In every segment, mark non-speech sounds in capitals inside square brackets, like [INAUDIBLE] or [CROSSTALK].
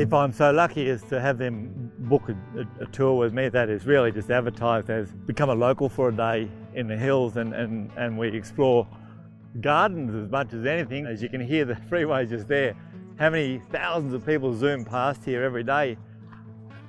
if I'm so lucky as to have them book a, a, tour with me that is really just advertised as become a local for a day in the hills and, and, and we explore gardens as much as anything. As you can hear the [LAUGHS] freeway just there, how many thousands of people zoom past here every day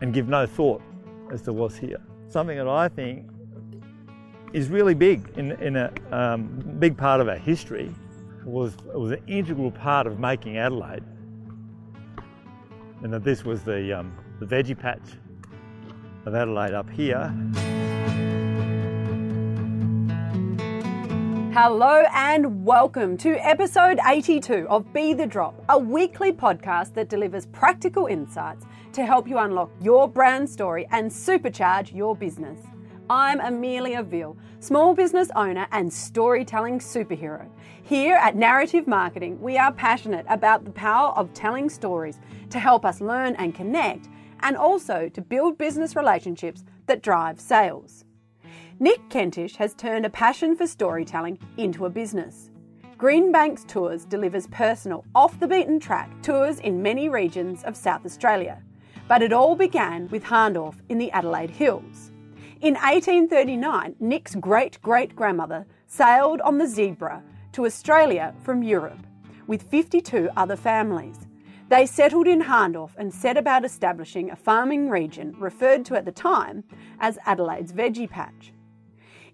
and give no thought as to what's here. Something that I think is really big in, in a um, big part of our history was, was an integral part of making Adelaide and that this was the, um, the veggie patch of Adelaide up here. Hello and welcome to episode 82 of Be the Drop, a weekly podcast that delivers practical insights to help you unlock your brand story and supercharge your business. I'm Amelia Veal, small business owner and storytelling superhero. Here at Narrative Marketing, we are passionate about the power of telling stories to help us learn and connect, and also to build business relationships that drive sales. Nick Kentish has turned a passion for storytelling into a business. Greenbanks Tours delivers personal, off the beaten track tours in many regions of South Australia. But it all began with Hahndorf in the Adelaide Hills. In 1839, Nick's great great grandmother sailed on the Zebra to Australia from Europe with 52 other families. They settled in Hahndorf and set about establishing a farming region referred to at the time as Adelaide's Veggie Patch.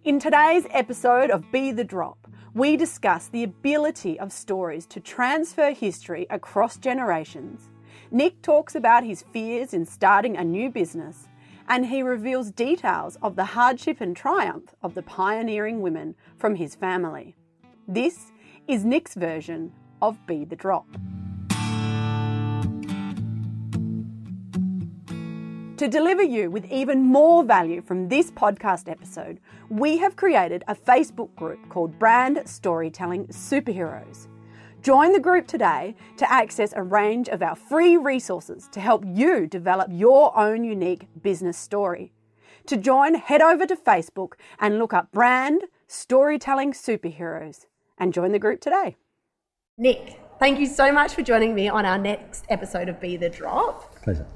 In today's episode of Be the Drop, we discuss the ability of stories to transfer history across generations. Nick talks about his fears in starting a new business and he reveals details of the hardship and triumph of the pioneering women from his family. This is Nick's version of Be the Drop. To deliver you with even more value from this podcast episode, we have created a Facebook group called Brand Storytelling Superheroes. Join the group today to access a range of our free resources to help you develop your own unique business story. To join, head over to Facebook and look up Brand Storytelling Superheroes and join the group today. Nick, thank you so much for joining me on our next episode of Be the Drop. Pleasure.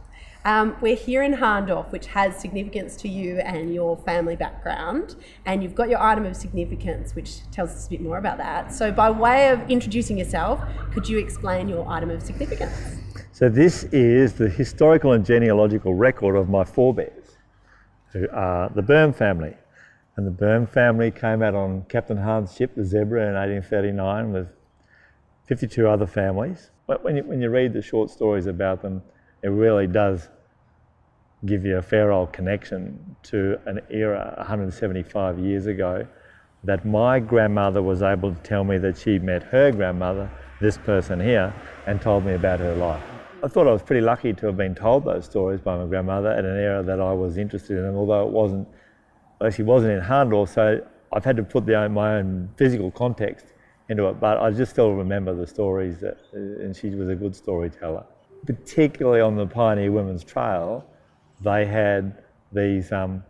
Um, we're here in Hahndorf, which has significance to you and your family background, and you've got your item of significance, which tells us a bit more about that. So, by way of introducing yourself, could you explain your item of significance? So, this is the historical and genealogical record of my forebears, who are the Burn family. And the Burn family came out on Captain Hahn's ship, the Zebra, in 1839 with 52 other families. But when you, when you read the short stories about them, it really does give you a fair old connection to an era 175 years ago that my grandmother was able to tell me that she met her grandmother, this person here, and told me about her life. I thought I was pretty lucky to have been told those stories by my grandmother at an era that I was interested in, although it wasn't, actually wasn't in Hahndorf, so I've had to put my own physical context into it, but I just still remember the stories, that, and she was a good storyteller. Particularly on the Pioneer Women's Trail, they had these um,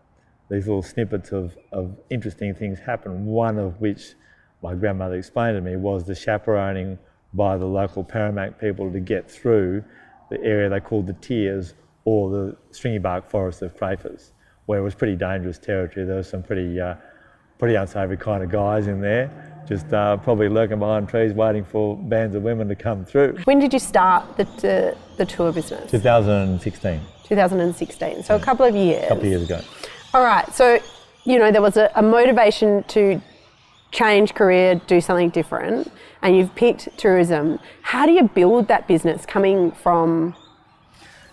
these little snippets of, of interesting things happen. One of which my grandmother explained to me was the chaperoning by the local Peramangk people to get through the area they called the Tiers or the stringy bark forest of Crafers, where it was pretty dangerous territory. There were some pretty uh, pretty unsavoury kind of guys in there, just uh, probably lurking behind trees waiting for bands of women to come through. When did you start the, the, the tour business? 2016. 2016. So a couple of years. A couple of years ago. All right. So, you know, there was a, a motivation to change career, do something different, and you've picked tourism. How do you build that business coming from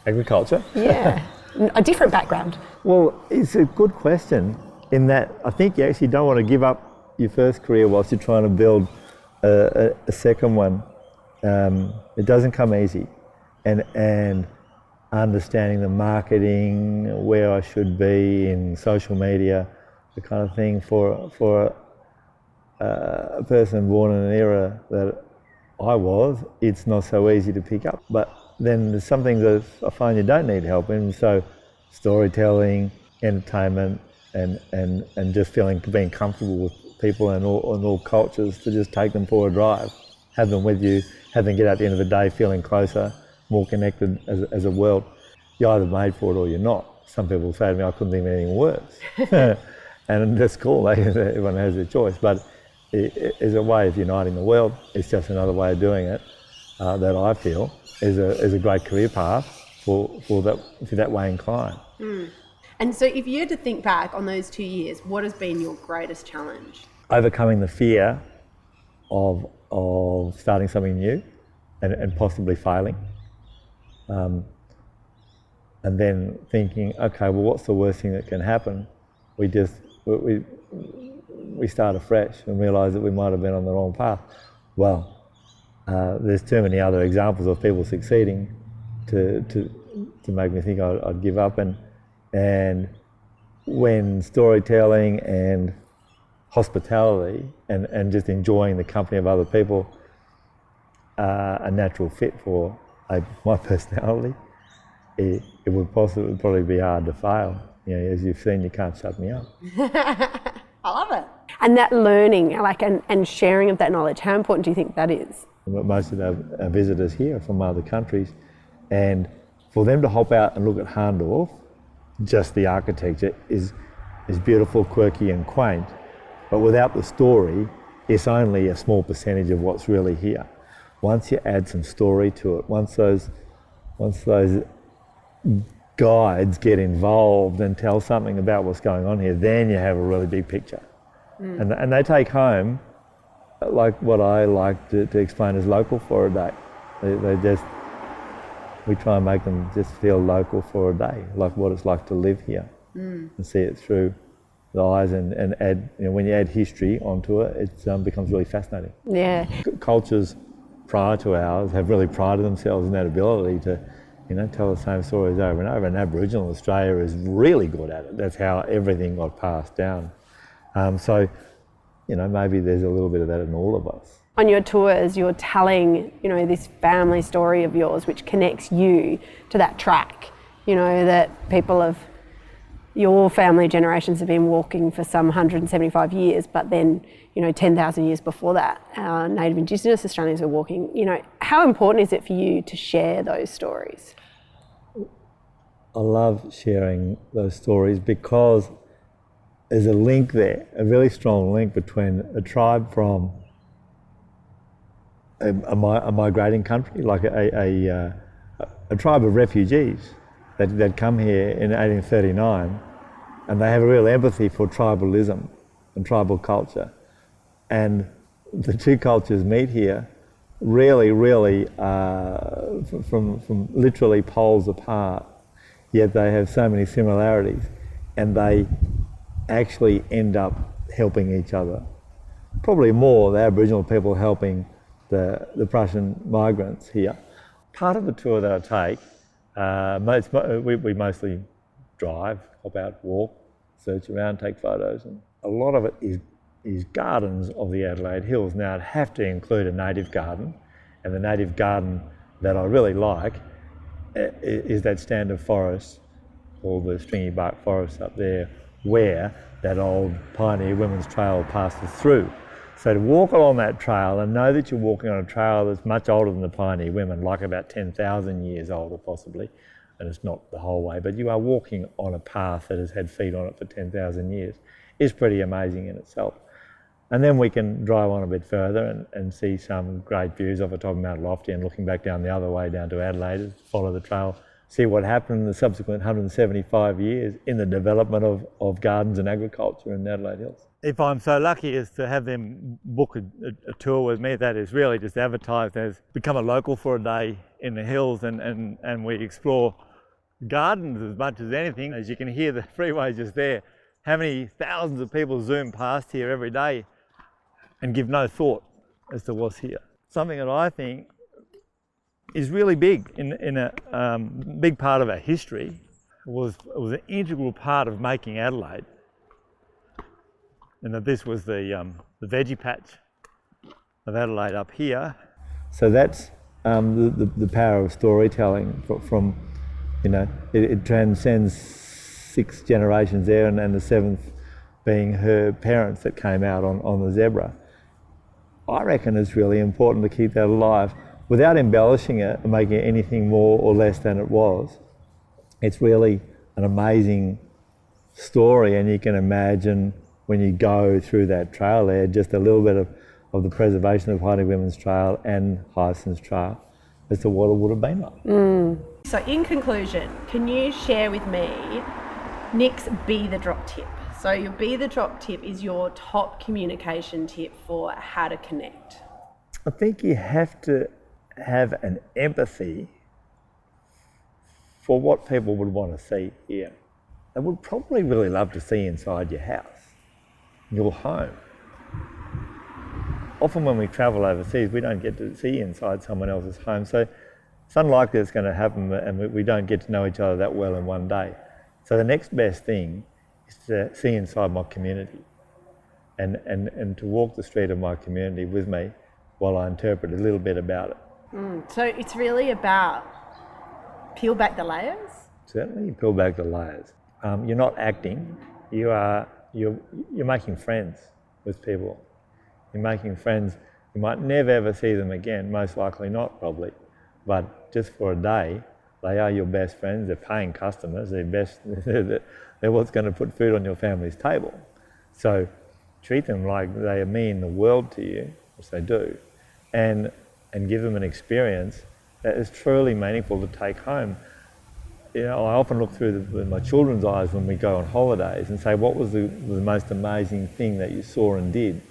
agriculture? Yeah, [LAUGHS] a different background. Well, it's a good question in that I think you actually don't want to give up your first career whilst you're trying to build a, a, a second one. Um, it doesn't come easy, and and understanding the marketing, where I should be in social media, the kind of thing for for a, a person born in an era that I was, it's not so easy to pick up. But then there's something that I find you don't need help in. So storytelling, entertainment, and, and, and just feeling being comfortable with people and all, and all cultures to just take them for a drive, have them with you, have them get out at the end of the day feeling closer more connected as, a- as a world. You're either made for it or you're not. Some people say to me, I couldn't think of anything worse. [LAUGHS] [LAUGHS] and that's cool, [LAUGHS] they, everyone has their choice. But it, it is a way of uniting the world. It's just another way of doing it uh, that I feel is a, is a great career path for, for, that, for that way inclined. And so, if you had to think back on those two years, what has been your greatest challenge? overcoming the fear of, of starting something new and, and possibly failing. Um, and then thinking, okay, well, what's the worst thing that can happen? We just, we, we, start afresh and realise that we might have been on the wrong path. Well, uh, there's too many other examples of people succeeding to, to, to make me think I'd, I'd give up. And, and when storytelling and hospitality and, and just enjoying the company of other people are a natural fit for my personality, it, it would possibly probably be hard to fail. You know, as you've seen, you can't shut me up. [LAUGHS] I love it. And that learning, like, and, and sharing of that knowledge, how important do you think that is? Most of our, our visitors here are from other countries, and for them to hop out and look at Hahndorf, just the architecture is is beautiful, quirky, and quaint. But without the story, it's only a small percentage of what's really here. Once you add some story to it, once those once those guides get involved and tell something about what's going on here, then you have a really big picture. And, and they take home, like what I like to, to explain as local for a day. They, they just, we try and make them just feel local for a day, like what it's like to live here and see it through the eyes and, and add, you know, when you add history onto it, it um, becomes really fascinating Yeah. c- cultures prior to ours have really prided themselves in that ability to, you know, tell the same stories over and over. And Aboriginal Australia is really good at it. That's how everything got passed down. Um, so, you know, maybe there's a little bit of that in all of us. On your tours, you're telling, you know, this family story of yours, which connects you to that track. You know, that people of your family generations have been walking for some 175 years, but then, you know, 10,000 years before that, our native Indigenous Australians were walking. You know, how important is it for you to share those stories? I love sharing those stories because there's a link there, a really strong link between a tribe from a, a, a migrating country, like a, a, uh, a tribe of refugees that, that come here in 1839, and they have a real empathy for tribalism and tribal culture. And the two cultures meet here really, really uh, from, from literally poles apart, yet they have so many similarities and they actually end up helping each other. Probably more the Aboriginal people helping the, the Prussian migrants here. Part of the tour that I take, uh, most, we, we mostly drive, hop out, walk, search around, take photos, and a lot of it is, is gardens of the Adelaide Hills. Now, I'd have to include a native garden, and the native garden that I really like i- is that stand of forest called the stringy bark forest up there, where that old pioneer women's trail passes through. So to walk along that trail and know that you're walking on a trail that's much older than the pioneer women, like about 10,000 years older possibly, and it's not the whole way, but you are walking on a path that has had feet on it for 10,000 years, is pretty amazing in itself. And then we can drive on a bit further and, and see some great views off the top of Mount Lofty and looking back down the other way down to Adelaide, follow the trail, see what happened in the subsequent 175 years in the development of, of gardens and agriculture in the Adelaide Hills. If I'm so lucky as to have them book a, a, a tour with me, that is really just advertised as become a local for a day in the hills and, and, and we explore gardens as much as anything. As you can hear, the [LAUGHS] freeway just there. How many thousands of people zoom past here every day and give no thought as to what's here. Something that I think is really big in, in a um, big part of our history was was an integral part of making Adelaide, and that this was the um, the veggie patch of Adelaide up here. So that's um, the, the the power of storytelling fro- from, you know, it, it transcends six generations there, and, and the seventh being her parents that came out on, on the zebra. I reckon it's really important to keep that alive, without embellishing it and making it anything more or less than it was, it's really an amazing story. And you can imagine when you go through that trail there, just a little bit of, of the preservation of Heidi Women's Trail and Hyacinth's Trail as to what it would have been like. Mm. So, in conclusion, can you share with me Nick's Be the Drop tip? So, your Be the Drop tip is your top communication tip for how to connect. I think you have to have an empathy for what people would want to see here. They would probably really love to see inside your house, your home. Often when we travel overseas, we don't get to see inside someone else's home. So it's unlikely it's going to happen and we- don't get to know each other that well in one day. So the next best thing is to see inside my community and, and, and to walk the street of my community with me while I interpret a little bit about it. So, it's really about peel back the layers. Certainly, you peel back the layers. Um, you're not acting. You are you're you're making friends with people. You're making friends. You might never ever see them again. Most likely not, probably. But just for a day, they are your best friends. They're paying customers. They're best. [LAUGHS] They're what's going to put food on your family's table. So treat them like they mean the world to you, which they do, and and give them an experience that is truly meaningful to take home you know, I often look through the, with my children's eyes when we go on holidays and say, what was the, the most amazing thing that you saw and did?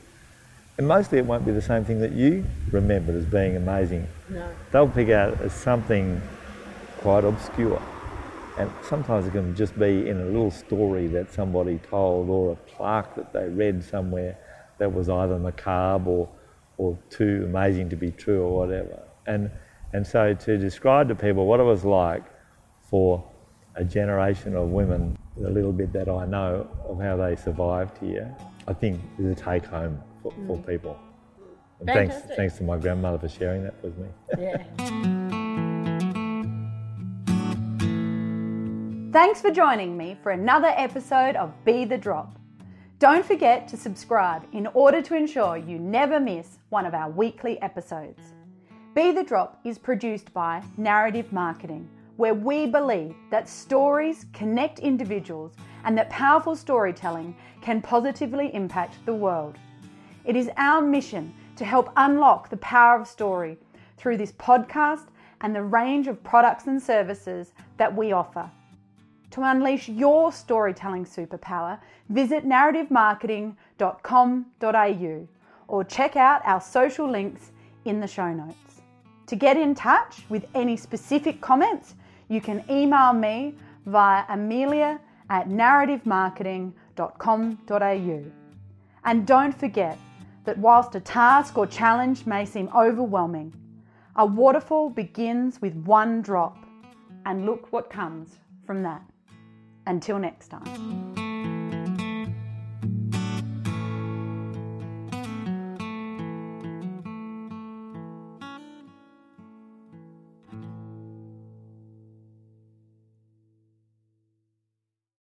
And mostly it won't be the same thing that you remembered as being amazing. No. They'll pick out as something quite obscure. And sometimes it can just be in a little story that somebody told or a plaque that they read somewhere that was either macabre or, or too amazing to be true or whatever. And, and so to describe to people what it was like for a generation of women, the little bit that I know of how they survived here, I think is a take home for, for mm. people. And thanks, thanks to my grandmother for sharing that with me. Yeah. [LAUGHS] Thanks for joining me for another episode of Be the Drop. Don't forget to subscribe in order to ensure you never miss one of our weekly episodes. Be the Drop is produced by Narrative Marketing, where we believe that stories connect individuals and that powerful storytelling can positively impact the world. It is our mission to help unlock the power of story through this podcast and the range of products and services that we offer. To unleash your storytelling superpower, visit narrativemarketing.com.au or check out our social links in the show notes. To get in touch with any specific comments, you can email me via amelia at narrativemarketing.com.au. And don't forget that whilst a task or challenge may seem overwhelming, a waterfall begins with one drop. And look what comes from that. Until next time.